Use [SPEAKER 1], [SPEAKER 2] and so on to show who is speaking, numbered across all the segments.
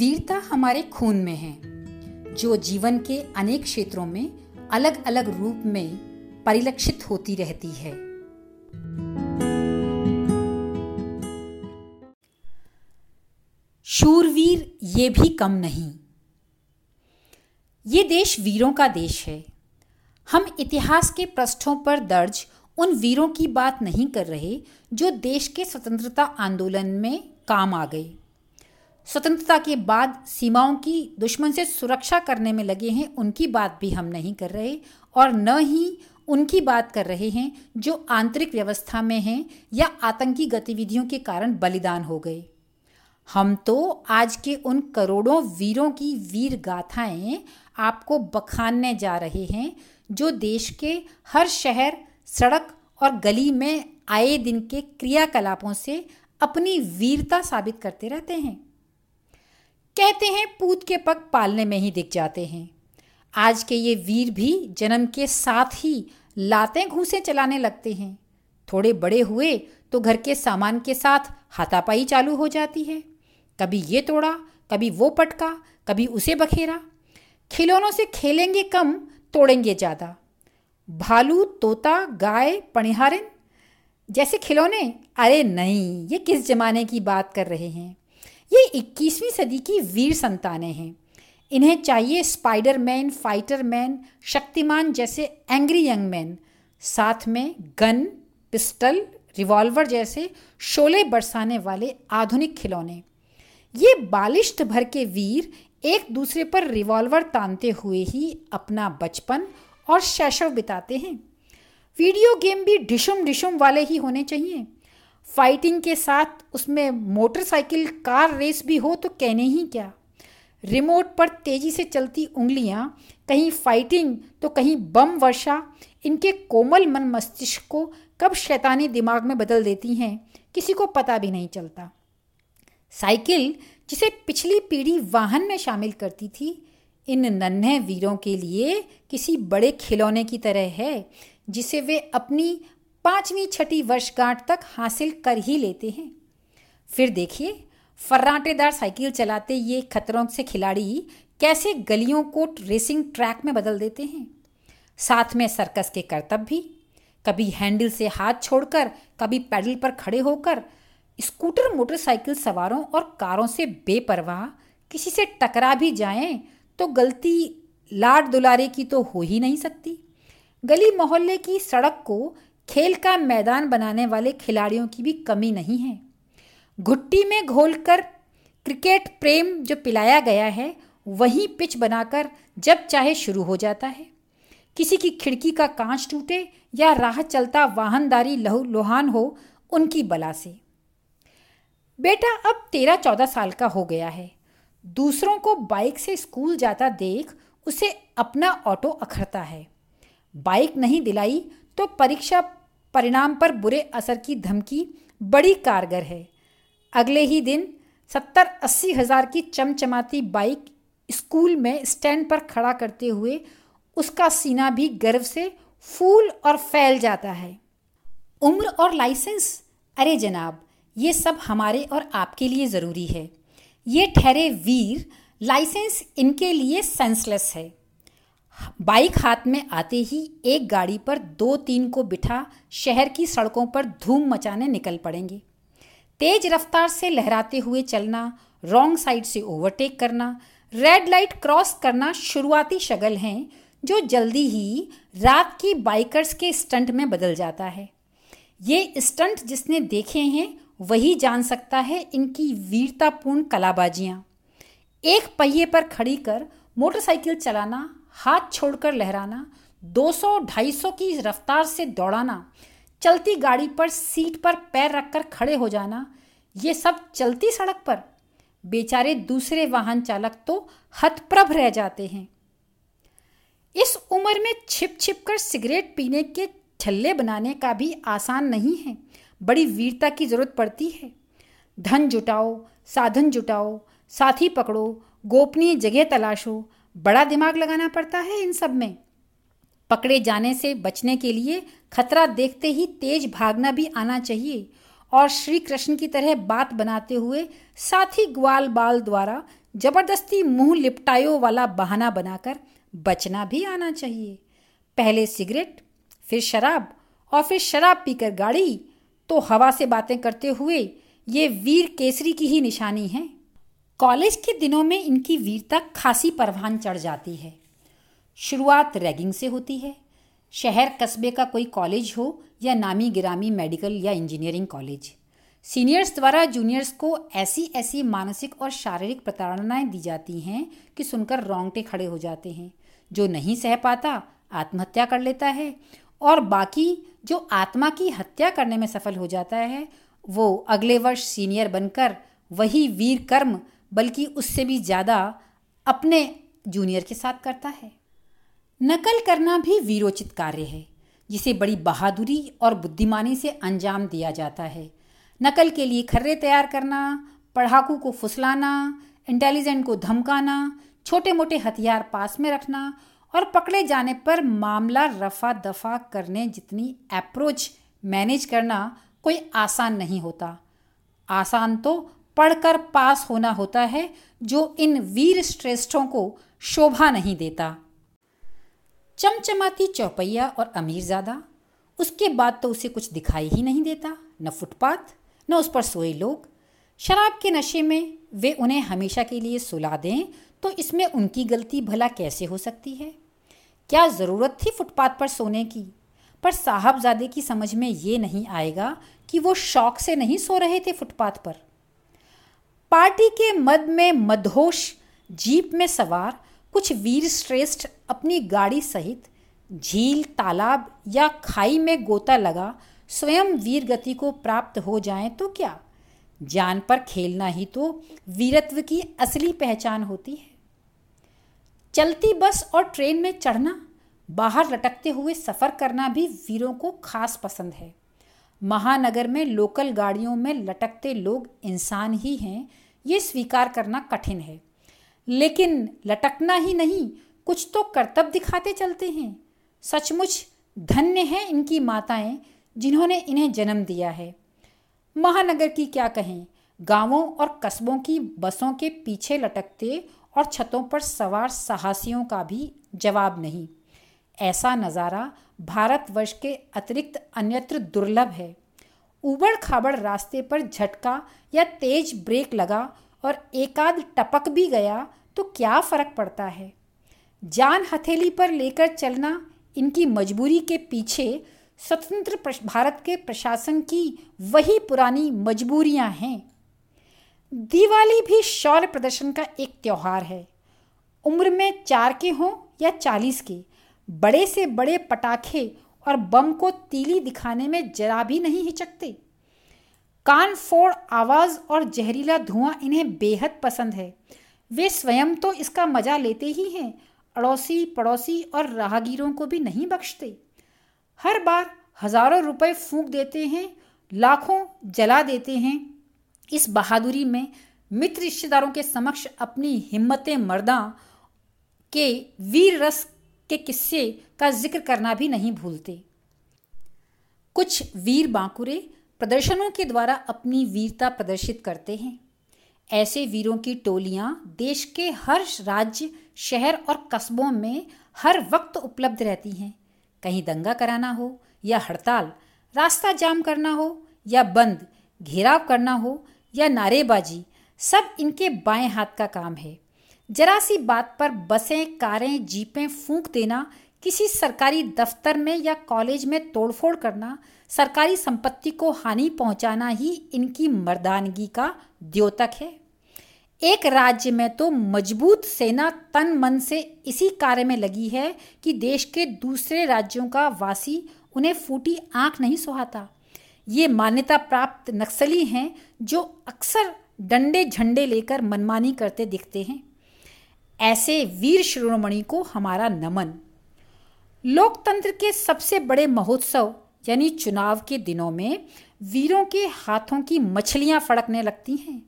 [SPEAKER 1] वीरता हमारे खून में है, जो जीवन के अनेक क्षेत्रों में अलग अलग रूप में परिलक्षित होती रहती है। शूरवीर ये भी कम नहीं। ये देश वीरों का देश है। हम इतिहास के पृष्ठों पर दर्ज उन वीरों की बात नहीं कर रहे, जो देश के स्वतंत्रता आंदोलन में काम आ गए। स्वतंत्रता के बाद सीमाओं की दुश्मन से सुरक्षा करने में लगे हैं, उनकी बात भी हम नहीं कर रहे और न ही उनकी बात कर रहे हैं जो आंतरिक व्यवस्था में हैं या आतंकी गतिविधियों के कारण बलिदान हो गए। हम तो आज के उन करोड़ों वीरों की वीर गाथाएँ आपको बखानने जा रहे हैं, जो देश के हर शहर, सड़क और गली में आए दिन के क्रियाकलापों से अपनी वीरता साबित करते रहते हैं। कहते हैं, पूत के पग पालने में ही दिख जाते हैं। आज के ये वीर भी जन्म के साथ ही लातें घूसे चलाने लगते हैं। थोड़े बड़े हुए तो घर के सामान के साथ हाथापाई चालू हो जाती है। कभी ये तोड़ा, कभी वो पटका, कभी उसे बखेरा। खिलौनों से खेलेंगे कम, तोड़ेंगे ज़्यादा। भालू, तोता, गाय पणिहारिन जैसे खिलौने। अरे नहीं, ये किस जमाने की बात कर रहे हैं? ये 21वीं सदी की वीर संतानें हैं। इन्हें चाहिए spider man fighter man Shaktimaan जैसे एंग्री यंग मैन साथ में गन, पिस्टल, रिवॉल्वर जैसे शोले बरसाने वाले आधुनिक खिलौने। ये बालिश्त भर के वीर एक दूसरे पर रिवॉल्वर तानते हुए ही अपना बचपन और शैशव बिताते हैं। वीडियो गेम भी डिशुम डिशुम वाले ही होने चाहिए। फाइटिंग के साथ उसमें मोटरसाइकिल कार रेस भी हो तो कहने ही क्या? रिमोट पर तेज़ी से चलती उंगलियाँ, कहीं फाइटिंग तो कहीं बम वर्षा, इनके कोमल मन मस्तिष्क को कब शैतानी दिमाग में बदल देती हैं, किसी को पता भी नहीं चलता। साइकिल, जिसे पिछली पीढ़ी वाहन में शामिल करती थी, इन नन्हे वीरों के लिए किसी बड़े खिलौने की तरह है, जिसे वे अपनी पांचवी छठी वर्षगांठ तक हासिल कर ही लेते हैं। फिर देखिए, फर्राटेदार साइकिल चलाते ये खतरों से खिलाड़ी कैसे गलियों को रेसिंग ट्रैक में बदल देते हैं। साथ में सर्कस के करतब भी, कभी हैंडल से हाथ छोड़कर, कभी पैडल पर खड़े होकर, स्कूटर, मोटरसाइकिल सवारों और कारों से बेपरवाह, किसी से टकरा भी जाएँ तो गलती लाड दुलारे की तो हो ही नहीं सकती। गली मोहल्ले की सड़क को खेल का मैदान बनाने वाले खिलाड़ियों की भी कमी नहीं है। घुट्टी में घोलकर क्रिकेट प्रेम जो पिलाया गया है, वही पिच बनाकर जब चाहे शुरू हो जाता है। किसी की खिड़की का कांच टूटे या राह चलता वाहनदारी लहू लोहान हो उनकी बला से। बेटा, अब तेरह चौदह साल का हो गया है। दूसरों को बाइक से स्कूल जाता देख उसे अपना ऑटो अखरता है। बाइक नहीं दिलाई तो परीक्षा परिणाम पर बुरे असर की धमकी बड़ी कारगर है। अगले ही दिन सत्तर अस्सी हज़ार की चमचमाती बाइक स्कूल में स्टैंड पर खड़ा करते हुए उसका सीना भी गर्व से फूल और फैल जाता है। उम्र और लाइसेंस? अरे जनाब, ये सब हमारे और आपके लिए ज़रूरी है। ये ठहरे वीर लाइसेंस इनके लिए सेंसलेस है। बाइक हाथ में आते ही एक गाड़ी पर दो तीन को बिठा शहर की सड़कों पर धूम मचाने निकल पड़ेंगे। तेज रफ्तार से लहराते हुए चलना, रॉन्ग साइड से ओवरटेक करना, रेड लाइट क्रॉस करना शुरुआती शगल हैं, जो जल्दी ही रात की बाइकर्स के स्टंट में बदल जाता है। ये स्टंट जिसने देखे हैं, वही जान सकता है इनकी वीरतापूर्ण कलाबाजियाँ। एक पहिए पर खड़ी कर मोटरसाइकिल चलाना हाथ छोड़कर लहराना 200-250 की रफ्तार से दौड़ाना, चलती गाड़ी पर सीट पर पैर रखकर खड़े हो जाना, ये सब चलती सड़क पर। बेचारे दूसरे वाहन चालक तो हतप्रभ रह जाते हैं। इस उम्र में छिप छिप कर सिगरेट पीने के छल्ले बनाने का भी आसान नहीं है। बड़ी वीरता की ज़रूरत पड़ती है। धन जुटाओ, साधन जुटाओ, साथी पकड़ो, गोपनीय जगह तलाशो बड़ा दिमाग लगाना पड़ता है इन सब में। पकड़े जाने से बचने के लिए खतरा देखते ही तेज भागना भी आना चाहिए। और श्री कृष्ण की तरह बात बनाते हुए साथी ग्वाल बाल द्वारा ज़बरदस्ती मुँह लिपटायो वाला बहाना बनाकर बचना भी आना चाहिए। पहले सिगरेट, फिर शराब और फिर शराब पीकर गाड़ी। तो हवा से बातें करते हुए ये वीर केसरी की ही निशानी है। कॉलेज के दिनों में इनकी वीरता खासी परवान चढ़ जाती है। शुरुआत रैगिंग से होती है। शहर कस्बे का कोई कॉलेज हो या नामी गिरामी मेडिकल या इंजीनियरिंग कॉलेज। सीनियर्स द्वारा जूनियर्स को ऐसी ऐसी मानसिक और शारीरिक प्रताड़नाएँ दी जाती हैं कि सुनकर रोंगटे खड़े हो जाते हैं। जो नहीं सह पाता, आत्महत्या कर लेता है और बाकी जो आत्मा की हत्या करने में सफल हो जाता है, वो अगले वर्ष सीनियर बनकर वही वीर कर्म बल्कि उससे भी ज़्यादा अपने जूनियर के साथ करता है। नकल करना भी वीरोचित कार्य है, जिसे बड़ी बहादुरी और बुद्धिमानी से अंजाम दिया जाता है। नकल के लिए खर्रे तैयार करना, पढ़ाकू को फुसलाना, इंटेलिजेंट को धमकाना छोटे मोटे हथियार पास में रखना और पकड़े जाने पर मामला रफा दफ़ा करने जितनी अप्रोच मैनेज करना कोई आसान नहीं होता। आसान तो पढ़कर पास होना होता है, जो इन वीर श्रेष्ठों को शोभा नहीं देता। चमचमाती चौपैया और अमीरजादा उसके बाद तो उसे कुछ दिखाई ही नहीं देता, न फुटपाथ, न उस पर सोए लोग। शराब के नशे में वे उन्हें हमेशा के लिए सुला दें तो इसमें उनकी गलती भला कैसे हो सकती है? क्या ज़रूरत थी फुटपाथ पर सोने की? पर साहबजादे की समझ में ये नहीं आएगा कि वो शौक से नहीं सो रहे थे फुटपाथ पर। पार्टी के मद में मदहोश, जीप में सवार, कुछ वीर श्रेष्ठ अपनी गाड़ी सहित झील, तालाब या खाई में गोता लगा, स्वयं वीर गति को प्राप्त हो जाएँ तो क्या? जान पर खेलना ही तो वीरत्व की असली पहचान होती है। चलती बस और ट्रेन में चढ़ना, बाहर लटकते हुए सफ़र करना भी वीरों को खास पसंद है। महानगर में लोकल गाड़ियों में लटकते लोग इंसान ही हैं, ये स्वीकार करना कठिन है। लेकिन लटकना ही नहीं, कुछ तो कर्तव्य दिखाते चलते हैं। सचमुच धन्य हैं इनकी माताएँ, जिन्होंने इन्हें जन्म दिया है। महानगर की क्या कहें, गाँवों और कस्बों की बसों के पीछे लटकते और छतों पर सवार साहसियों का भी जवाब नहीं। ऐसा नज़ारा भारतवर्ष के अतिरिक्त अन्यत्र दुर्लभ है। उबड़ खाबड़ रास्ते पर झटका या तेज ब्रेक लगा और एकाध टपक भी गया तो क्या फ़र्क पड़ता है? जान हथेली पर लेकर चलना इनकी मजबूरी के पीछे स्वतंत्र भारत के प्रशासन की वही पुरानी मजबूरियाँ हैं। दिवाली भी शौर्य प्रदर्शन का एक त्यौहार है। उम्र में चार के हों या चालीस के बड़े से बड़े पटाखे और बम को तीली दिखाने में जरा भी नहीं हिचकते। कान फोड़, आवाज़ और जहरीला धुआँ इन्हें बेहद पसंद है। वे स्वयं तो इसका मज़ा लेते ही हैं, अड़ोसी, पड़ोसी और राहगीरों को भी नहीं बख्शते। हर बार हज़ारों रुपए फूंक देते हैं, लाखों जला देते हैं। इस बहादुरी में मित्र रिश्तेदारों के समक्ष अपनी हिम्मतें मर्दा के वीर रस के किस्से का ज़िक्र करना भी नहीं भूलते। कुछ वीर बांकुरे प्रदर्शनों के द्वारा अपनी वीरता प्रदर्शित करते हैं। ऐसे वीरों की टोलियाँ देश के हर राज्य, शहर और कस्बों में हर वक्त उपलब्ध रहती हैं। कहीं दंगा कराना हो या हड़ताल, रास्ता जाम करना हो या बंद, घेराव करना हो या नारेबाजी, सब इनके बाएँ हाथ का काम है। जरा सी बात पर बसें, कारें, जीपें फूंक देना, किसी सरकारी दफ्तर में या कॉलेज में तोड़फोड़ करना, सरकारी संपत्ति को हानि पहुंचाना ही इनकी मर्दानगी का द्योतक है। एक राज्य में तो मज़बूत सेना तन मन से इसी कार्य में लगी है कि देश के दूसरे राज्यों का वासी उन्हें फूटी आँख नहीं सुहाता। ये मान्यता प्राप्त नक्सली हैं जो अक्सर डंडे झंडे लेकर मनमानी करते दिखते हैं। ऐसे वीर शिरोमणि को हमारा नमन। लोकतंत्र के सबसे बड़े महोत्सव, यानी चुनाव के दिनों में, वीरों के हाथों की मछलियाँ फड़कने लगती हैं।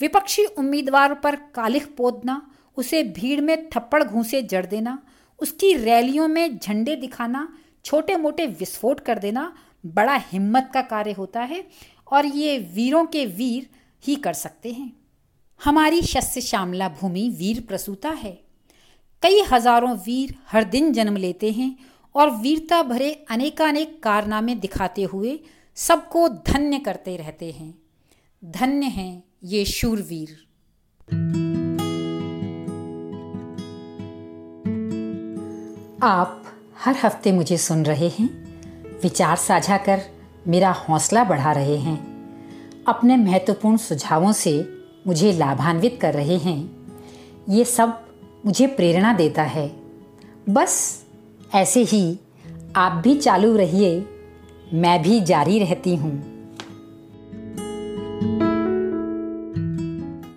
[SPEAKER 1] विपक्षी उम्मीदवार पर कालिख पोदना उसे भीड़ में थप्पड़ घूसे जड़ देना, उसकी रैलियों में झंडे दिखाना छोटे मोटे विस्फोट कर देना बड़ा हिम्मत का कार्य होता है और ये वीरों के वीर ही कर सकते हैं। हमारी शस्य श्यामला भूमि वीर प्रसूता है। कई हज़ारों वीर हर दिन जन्म लेते हैं और वीरता भरे अनेकानेक कारनामे दिखाते हुए सबको धन्य करते रहते हैं। धन्य हैं ये शूरवीर। आप हर हफ़्ते मुझे सुन रहे हैं। विचार साझा कर मेरा हौसला बढ़ा रहे हैं। अपने महत्वपूर्ण सुझावों से मुझे लाभान्वित कर रहे हैं। ये सब मुझे प्रेरणा देता है। बस ऐसे ही आप भी चालू रहिए। मैं भी जारी रहती हूँ।